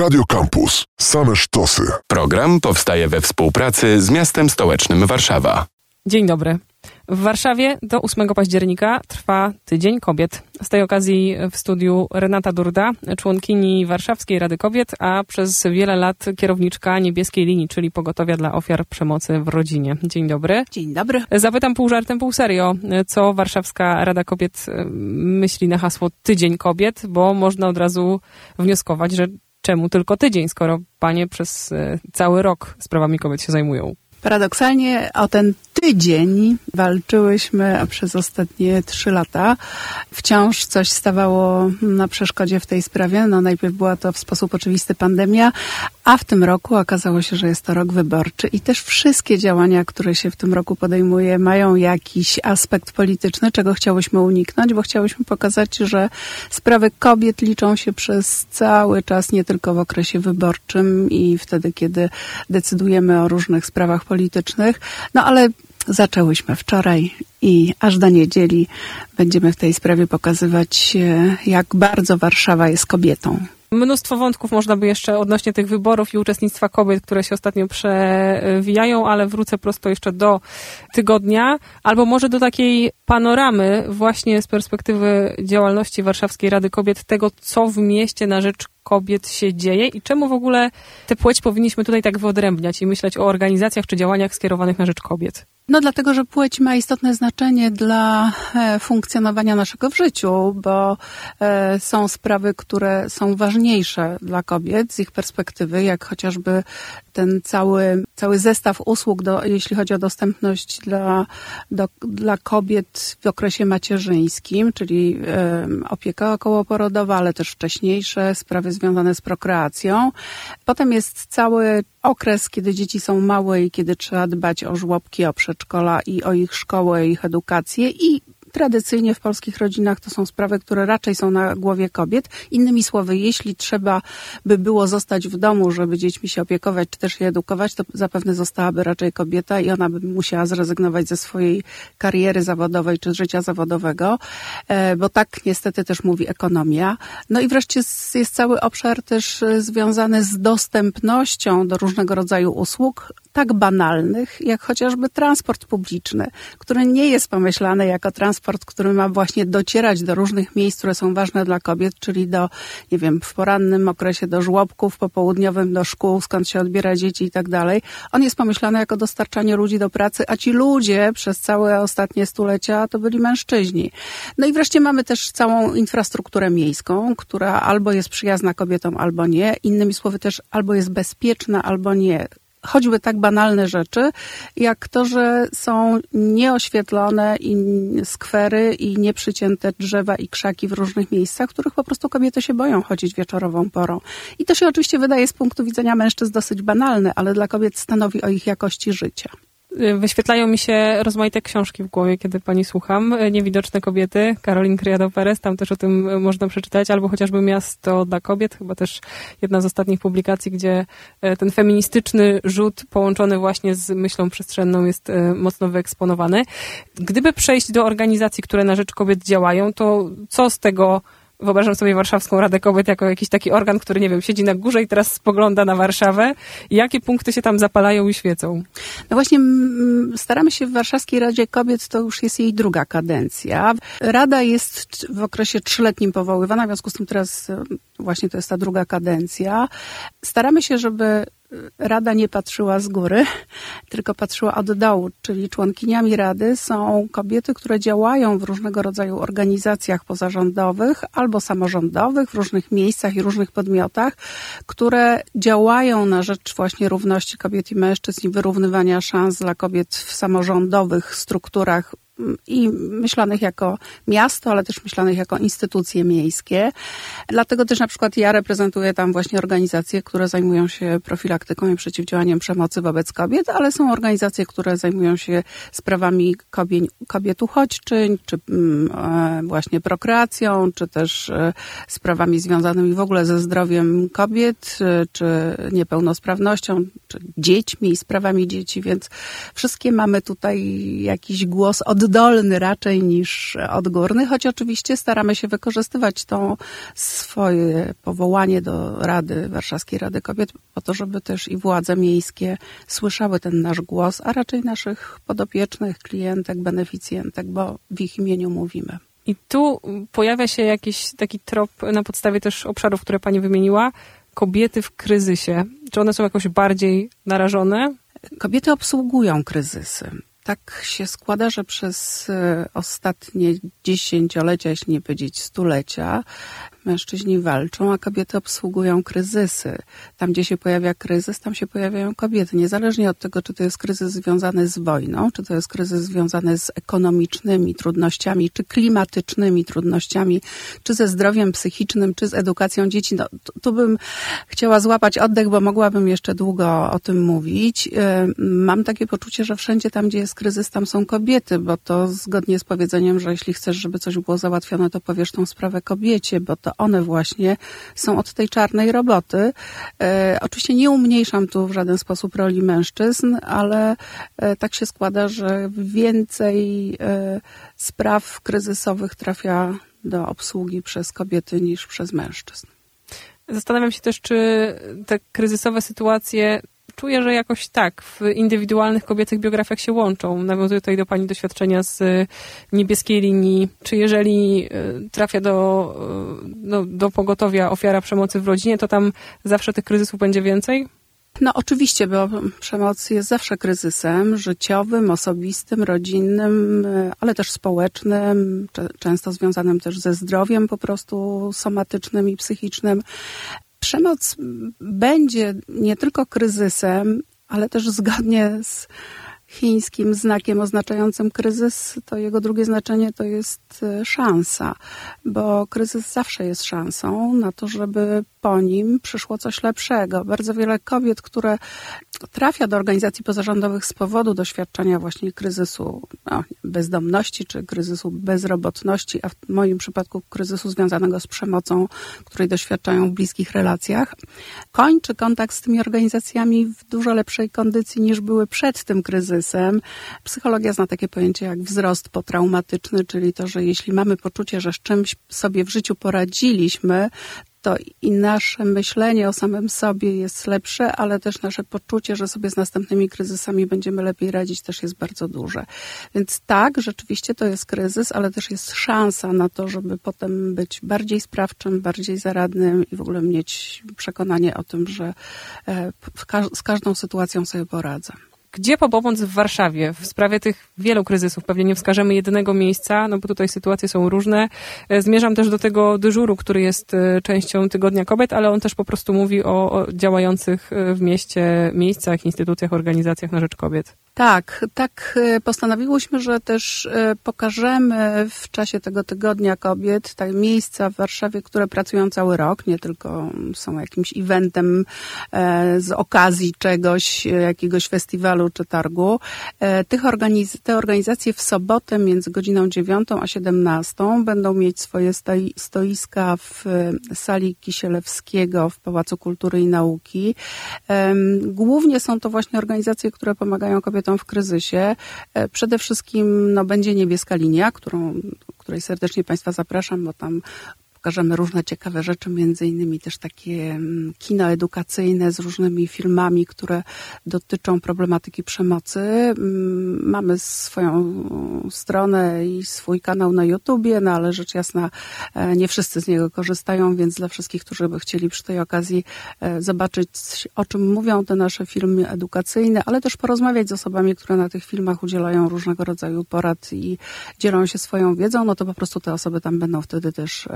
Radio Campus. Same sztosy. Program powstaje we współpracy z miastem stołecznym Warszawa. Dzień dobry. W Warszawie do 8 października trwa Tydzień Kobiet. Z tej okazji w studiu Renata Durda, członkini Warszawskiej Rady Kobiet, a przez wiele lat kierowniczka Niebieskiej Linii, czyli Pogotowia dla Ofiar Przemocy w Rodzinie. Dzień dobry. Dzień dobry. Zapytam pół żartem, pół serio, co Warszawska Rada Kobiet e, myśli na hasło Tydzień Kobiet, bo można od razu wnioskować, że czemu tylko tydzień, skoro panie przez e, cały rok sprawami kobiet się zajmują. Paradoksalnie o ten tydzień walczyłyśmy, przez ostatnie trzy lata wciąż coś stawało na przeszkodzie w tej sprawie. No najpierw była to w sposób oczywisty pandemia, a w tym roku okazało się, że jest to rok wyborczy i też wszystkie działania, które się w tym roku podejmuje, mają jakiś aspekt polityczny, czego chciałyśmy uniknąć, bo chciałyśmy pokazać, że sprawy kobiet liczą się przez cały czas, nie tylko w okresie wyborczym i wtedy, kiedy decydujemy o różnych sprawach politycznych. No ale zaczęłyśmy wczoraj i aż do niedzieli będziemy w tej sprawie pokazywać, jak bardzo Warszawa jest kobietą. Mnóstwo wątków można by jeszcze odnośnie tych wyborów i uczestnictwa kobiet, które się ostatnio przewijają, ale wrócę prosto jeszcze do tygodnia, albo może do takiej panoramy właśnie z perspektywy działalności Warszawskiej Rady Kobiet, tego co w mieście na rzecz kobiet się dzieje i czemu w ogóle tę płeć powinniśmy tutaj tak wyodrębniać i myśleć o organizacjach czy działaniach skierowanych na rzecz kobiet? No dlatego, że płeć ma istotne znaczenie dla e, funkcjonowania naszego w życiu, bo e, są sprawy, które są ważniejsze dla kobiet z ich perspektywy, jak chociażby ten cały, cały zestaw usług, do, jeśli chodzi o dostępność dla, do, dla kobiet w okresie macierzyńskim, czyli opieka okołoporodowa, ale też wcześniejsze sprawy związane z prokreacją. Potem jest cały okres, kiedy dzieci są małe i kiedy trzeba dbać o żłobki, o przedszkola i o ich szkołę, ich edukację i tradycyjnie w polskich rodzinach to są sprawy, które raczej są na głowie kobiet. Innymi słowy, jeśli trzeba by było zostać w domu, żeby dziećmi się opiekować, czy też je edukować, to zapewne zostałaby raczej kobieta i ona by musiała zrezygnować ze swojej kariery zawodowej czy życia zawodowego, e, bo tak niestety też mówi ekonomia. No i wreszcie jest cały obszar też e, związany z dostępnością do różnego rodzaju usług, tak banalnych, jak chociażby transport publiczny, który nie jest pomyślany jako transport, który ma właśnie docierać do różnych miejsc, które są ważne dla kobiet, czyli do, nie wiem, w porannym okresie do żłobków, po południowym do szkół, skąd się odbiera dzieci i tak dalej. On jest pomyślany jako dostarczanie ludzi do pracy, a ci ludzie przez całe ostatnie stulecia to byli mężczyźni. No i wreszcie mamy też całą infrastrukturę miejską, która albo jest przyjazna kobietom, albo nie. Innymi słowy też albo jest bezpieczna, albo nie choćby tak banalne rzeczy, jak to, że są nieoświetlone i skwery i nieprzycięte drzewa i krzaki w różnych miejscach, w których po prostu kobiety się boją chodzić wieczorową porą. I to się oczywiście wydaje z punktu widzenia mężczyzn dosyć banalne, ale dla kobiet stanowi o ich jakości życia. Wyświetlają mi się rozmaite książki w głowie, kiedy pani słucham. Niewidoczne kobiety, Karolin Criado Perez, tam też o tym można przeczytać, albo chociażby Miasto dla kobiet, chyba też jedna z ostatnich publikacji, gdzie ten feministyczny rzut połączony właśnie z myślą przestrzenną jest mocno wyeksponowany. Gdyby przejść do organizacji, które na rzecz kobiet działają, to co z tego wyobrażam sobie Warszawską Radę Kobiet jako jakiś taki organ, który, nie wiem, siedzi na górze i teraz spogląda na Warszawę. Jakie punkty się tam zapalają i świecą? No właśnie staramy się w Warszawskiej Radzie Kobiet, to już jest jej druga kadencja. Rada jest w okresie trzyletnim powoływana, w związku z tym teraz właśnie to jest ta druga kadencja. Staramy się, żeby Rada nie patrzyła z góry, tylko patrzyła od dołu, czyli członkiniami Rady są kobiety, które działają w różnego rodzaju organizacjach pozarządowych albo samorządowych w różnych miejscach i różnych podmiotach, które działają na rzecz właśnie równości kobiet i mężczyzn i wyrównywania szans dla kobiet w samorządowych strukturach i myślanych jako miasto, ale też myślanych jako instytucje miejskie. Dlatego też na przykład ja reprezentuję tam właśnie organizacje, które zajmują się profilaktyką i przeciwdziałaniem przemocy wobec kobiet, ale są organizacje, które zajmują się sprawami kobiet, kobiet uchodźczyń, czy mm, e, właśnie prokreacją, czy też e, sprawami związanymi w ogóle ze zdrowiem kobiet, e, czy niepełnosprawnością, czy dziećmi sprawami dzieci, więc wszystkie mamy tutaj jakiś głos od oddolny raczej niż odgórny, choć oczywiście staramy się wykorzystywać to swoje powołanie do Rady, Warszawskiej Rady Kobiet, po to, żeby też i władze miejskie słyszały ten nasz głos, a raczej naszych podopiecznych, klientek, beneficjentek, bo w ich imieniu mówimy. I tu pojawia się jakiś taki trop na podstawie też obszarów, które Pani wymieniła. Kobiety w kryzysie. Czy one są jakoś bardziej narażone? Kobiety obsługują kryzysy. Tak się składa, że przez e, ostatnie dziesięciolecia, jeśli nie powiedzieć stulecia, mężczyźni walczą, a kobiety obsługują kryzysy. Tam, gdzie się pojawia kryzys, tam się pojawiają kobiety. Niezależnie od tego, czy to jest kryzys związany z wojną, czy to jest kryzys związany z ekonomicznymi trudnościami, czy klimatycznymi trudnościami, czy ze zdrowiem psychicznym, czy z edukacją dzieci. No, tu, tu bym chciała złapać oddech, bo mogłabym jeszcze długo o tym mówić. Mam takie poczucie, że wszędzie tam, gdzie jest kryzys, tam są kobiety, bo to zgodnie z powiedzeniem, że jeśli chcesz, żeby coś było załatwione, to powiesz tą sprawę kobiecie, bo to to one właśnie są od tej czarnej roboty. E, oczywiście nie umniejszam tu w żaden sposób roli mężczyzn, ale e, tak się składa, że więcej e, spraw kryzysowych trafia do obsługi przez kobiety niż przez mężczyzn. Zastanawiam się też, czy te kryzysowe sytuacje czuję, że jakoś tak w indywidualnych kobiecych biografiach się łączą. Nawiązuję tutaj do Pani doświadczenia z y, niebieskiej linii. Czy jeżeli y, trafia do, y, no, do pogotowia ofiara przemocy w rodzinie, to tam zawsze tych kryzysów będzie więcej? No oczywiście, bo przemoc jest zawsze kryzysem życiowym, osobistym, rodzinnym, ale też społecznym, często związanym też ze zdrowiem po prostu somatycznym i psychicznym przemoc będzie nie tylko kryzysem, ale też zgodnie z chińskim znakiem oznaczającym kryzys, to jego drugie znaczenie to jest e, szansa, bo kryzys zawsze jest szansą na to, żeby po nim przyszło coś lepszego. Bardzo wiele kobiet, które trafia do organizacji pozarządowych z powodu doświadczenia właśnie kryzysu no, bezdomności czy kryzysu bezrobotności, a w moim przypadku kryzysu związanego z przemocą, której doświadczają w bliskich relacjach, kończy kontakt z tymi organizacjami w dużo lepszej kondycji niż były przed tym kryzysem. Psychologia zna takie pojęcie jak wzrost potraumatyczny, czyli to, że jeśli mamy poczucie, że z czymś sobie w życiu poradziliśmy, to i nasze myślenie o samym sobie jest lepsze, ale też nasze poczucie, że sobie z następnymi kryzysami będziemy lepiej radzić, też jest bardzo duże. Więc tak, rzeczywiście to jest kryzys, ale też jest szansa na to, żeby potem być bardziej sprawczym, bardziej zaradnym i w ogóle mieć przekonanie o tym, że e, z każdą sytuacją sobie poradzę. Gdzie po pomoc w Warszawie w sprawie tych wielu kryzysów? Pewnie nie wskażemy jednego miejsca, no bo tutaj sytuacje są różne. E, zmierzam też do tego dyżuru, który jest e, częścią Tygodnia Kobiet, ale on też po prostu mówi o, o działających e, w mieście miejscach, instytucjach, organizacjach na rzecz kobiet. Tak, tak postanowiłyśmy, że też pokażemy w czasie tego Tygodnia Kobiet te miejsca w Warszawie, które pracują cały rok, nie tylko są jakimś eventem z okazji czegoś, jakiegoś festiwalu, czy targu. E, tych organiz te organizacje w sobotę między godziną 9 a 17 będą mieć swoje stoi stoiska w sali Kisielewskiego w Pałacu Kultury i Nauki. Głównie są to właśnie organizacje, które pomagają kobietom w kryzysie. E, przede wszystkim no, będzie Niebieska Linia, którą, której serdecznie Państwa zapraszam, bo tam pokażemy różne ciekawe rzeczy, między innymi też takie mm, kino edukacyjne z różnymi filmami, które dotyczą problematyki przemocy. Mm, mamy swoją stronę i swój kanał na YouTubie, no ale rzecz jasna e, nie wszyscy z niego korzystają, więc dla wszystkich, którzy by chcieli przy tej okazji e, zobaczyć, o czym mówią te nasze filmy edukacyjne, ale też porozmawiać z osobami, które na tych filmach udzielają różnego rodzaju porad i dzielą się swoją wiedzą, no to po prostu te osoby tam będą wtedy też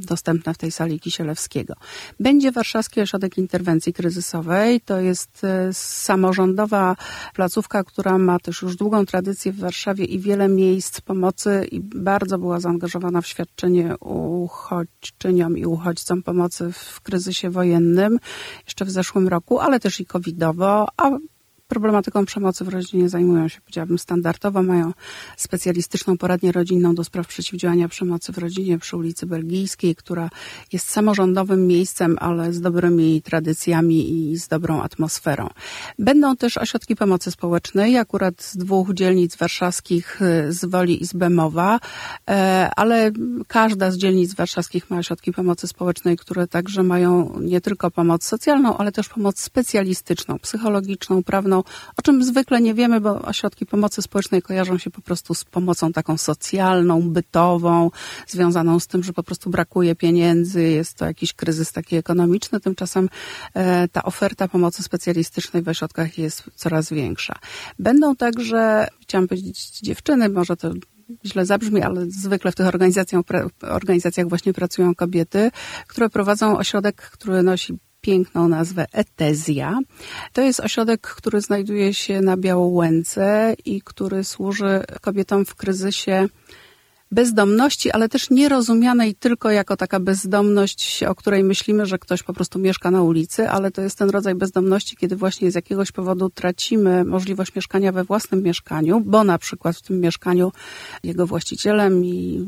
dostępne w tej sali Kisielewskiego. Będzie Warszawski Ośrodek Interwencji Kryzysowej. To jest e, samorządowa placówka, która ma też już długą tradycję w Warszawie i wiele miejsc pomocy i bardzo była zaangażowana w świadczenie uchodźczyniom i uchodźcom pomocy w kryzysie wojennym jeszcze w zeszłym roku, ale też i covidowo, a problematyką przemocy w rodzinie zajmują się, powiedziałabym, standardowo. Mają specjalistyczną poradnię rodzinną do spraw przeciwdziałania przemocy w rodzinie przy ulicy Belgijskiej, która jest samorządowym miejscem, ale z dobrymi tradycjami i z dobrą atmosferą. Będą też ośrodki pomocy społecznej, akurat z dwóch dzielnic warszawskich, y, z Woli i z Bemowa, e, ale każda z dzielnic warszawskich ma ośrodki pomocy społecznej, które także mają nie tylko pomoc socjalną, ale też pomoc specjalistyczną, psychologiczną, prawną, o czym zwykle nie wiemy, bo ośrodki pomocy społecznej kojarzą się po prostu z pomocą taką socjalną, bytową, związaną z tym, że po prostu brakuje pieniędzy, jest to jakiś kryzys taki ekonomiczny. Tymczasem e, ta oferta pomocy specjalistycznej w ośrodkach jest coraz większa. Będą także, chciałam powiedzieć dziewczyny, może to źle zabrzmi, ale zwykle w tych organizacjach, organizacjach właśnie pracują kobiety, które prowadzą ośrodek, który nosi piękną nazwę Etezja. To jest ośrodek, który znajduje się na Białołęce i który służy kobietom w kryzysie bezdomności, ale też nierozumianej tylko jako taka bezdomność, o której myślimy, że ktoś po prostu mieszka na ulicy, ale to jest ten rodzaj bezdomności, kiedy właśnie z jakiegoś powodu tracimy możliwość mieszkania we własnym mieszkaniu, bo na przykład w tym mieszkaniu jego właścicielem i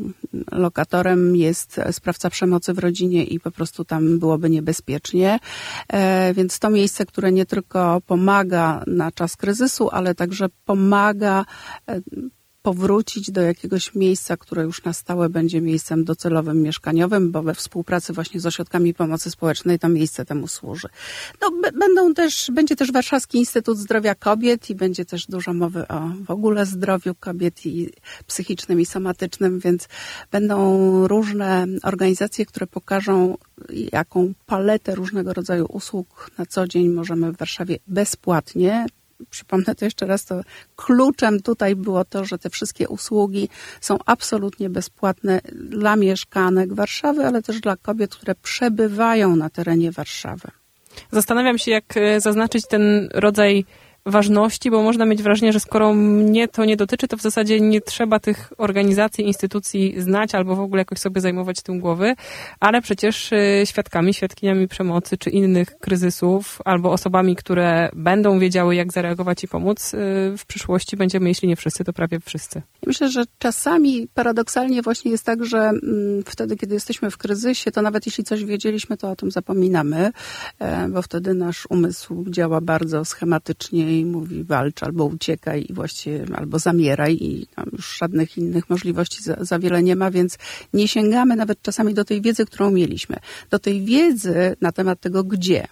lokatorem jest sprawca przemocy w rodzinie i po prostu tam byłoby niebezpiecznie. E, więc to miejsce, które nie tylko pomaga na czas kryzysu, ale także pomaga e, powrócić do jakiegoś miejsca, które już na stałe będzie miejscem docelowym mieszkaniowym, bo we współpracy właśnie z ośrodkami pomocy społecznej to miejsce temu służy. No, będą też, będzie też Warszawski Instytut Zdrowia Kobiet i będzie też dużo mowy o w ogóle zdrowiu kobiet i psychicznym i somatycznym, więc będą różne organizacje, które pokażą, jaką paletę różnego rodzaju usług na co dzień możemy w Warszawie bezpłatnie przypomnę to jeszcze raz, to kluczem tutaj było to, że te wszystkie usługi są absolutnie bezpłatne dla mieszkanek Warszawy, ale też dla kobiet, które przebywają na terenie Warszawy. Zastanawiam się, jak e, zaznaczyć ten rodzaj ważności, bo można mieć wrażenie, że skoro mnie to nie dotyczy, to w zasadzie nie trzeba tych organizacji, instytucji znać albo w ogóle jakoś sobie zajmować tym głowy, ale przecież y, świadkami, świadkiniami przemocy czy innych kryzysów albo osobami, które będą wiedziały, jak zareagować i pomóc, y, w przyszłości będziemy, jeśli nie wszyscy, to prawie wszyscy. Myślę, że czasami paradoksalnie właśnie jest tak, że mm, wtedy, kiedy jesteśmy w kryzysie, to nawet jeśli coś wiedzieliśmy, to o tym zapominamy, e, bo wtedy nasz umysł działa bardzo schematycznie mówi walcz albo uciekaj i właściwie albo zamieraj i już żadnych innych możliwości za, za wiele nie ma, więc nie sięgamy nawet czasami do tej wiedzy, którą mieliśmy. Do tej wiedzy na temat tego, gdzie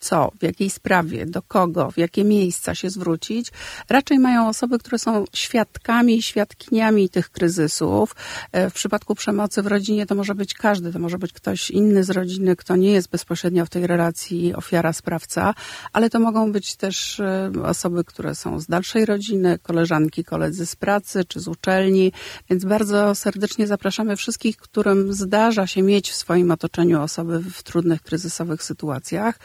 co, w jakiej sprawie, do kogo, w jakie miejsca się zwrócić, raczej mają osoby, które są świadkami, świadkiniami tych kryzysów. E, w przypadku przemocy w rodzinie to może być każdy, to może być ktoś inny z rodziny, kto nie jest bezpośrednio w tej relacji ofiara, sprawca, ale to mogą być też e, osoby, które są z dalszej rodziny, koleżanki, koledzy z pracy czy z uczelni, więc bardzo serdecznie zapraszamy wszystkich, którym zdarza się mieć w swoim otoczeniu osoby w trudnych, kryzysowych sytuacjach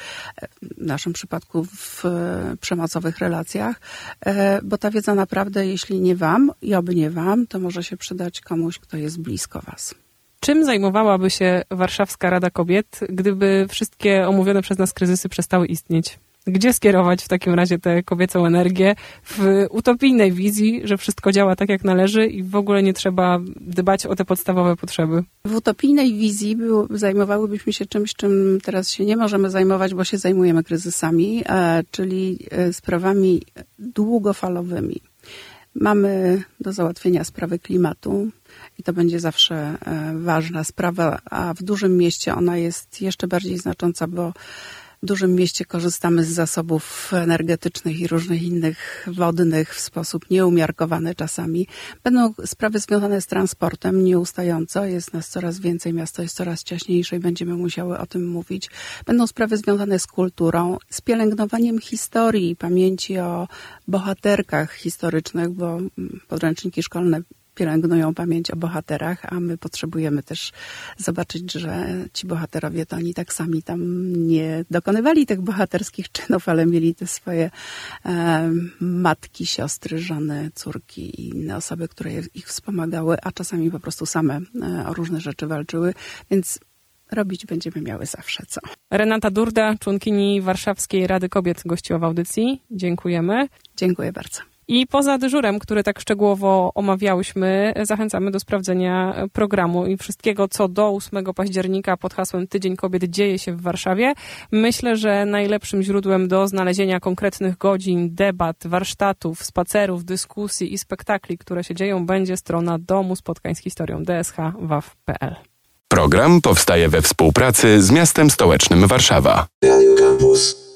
w naszym przypadku w e, przemocowych relacjach, e, bo ta wiedza naprawdę, jeśli nie Wam i oby nie Wam, to może się przydać komuś, kto jest blisko Was. Czym zajmowałaby się Warszawska Rada Kobiet, gdyby wszystkie omówione przez nas kryzysy przestały istnieć? Gdzie skierować w takim razie tę kobiecą energię w utopijnej wizji, że wszystko działa tak, jak należy i w ogóle nie trzeba dbać o te podstawowe potrzeby? W utopijnej wizji był, zajmowałybyśmy się czymś, czym teraz się nie możemy zajmować, bo się zajmujemy kryzysami, e, czyli e, sprawami długofalowymi. Mamy do załatwienia sprawy klimatu, i to będzie zawsze e, ważna sprawa, a w dużym mieście ona jest jeszcze bardziej znacząca, bo dużym mieście korzystamy z zasobów energetycznych i różnych innych wodnych w sposób nieumiarkowany czasami. Będą sprawy związane z transportem nieustająco. Jest nas coraz więcej, miasto jest coraz ciaśniejsze i będziemy musiały o tym mówić. Będą sprawy związane z kulturą, z pielęgnowaniem historii pamięci o bohaterkach historycznych, bo podręczniki szkolne pielęgnują pamięć o bohaterach, a my potrzebujemy też zobaczyć, że ci bohaterowie to oni tak sami tam nie dokonywali tych bohaterskich czynów, ale mieli te swoje e, matki, siostry, żony, córki i inne osoby, które ich wspomagały, a czasami po prostu same e, o różne rzeczy walczyły. Więc robić będziemy miały zawsze co. Renata Durda, członkini Warszawskiej Rady Kobiet gościła w audycji. Dziękujemy. Dziękuję bardzo. I poza dyżurem, który tak szczegółowo omawiałyśmy, zachęcamy do sprawdzenia programu i wszystkiego, co do 8 października pod hasłem Tydzień Kobiet dzieje się w Warszawie. Myślę, że najlepszym źródłem do znalezienia konkretnych godzin, debat, warsztatów, spacerów, dyskusji i spektakli, które się dzieją, będzie strona Domu Spotkań z Historią dshwaw.pl. Program powstaje we współpracy z miastem stołecznym Warszawa. Radio Campus.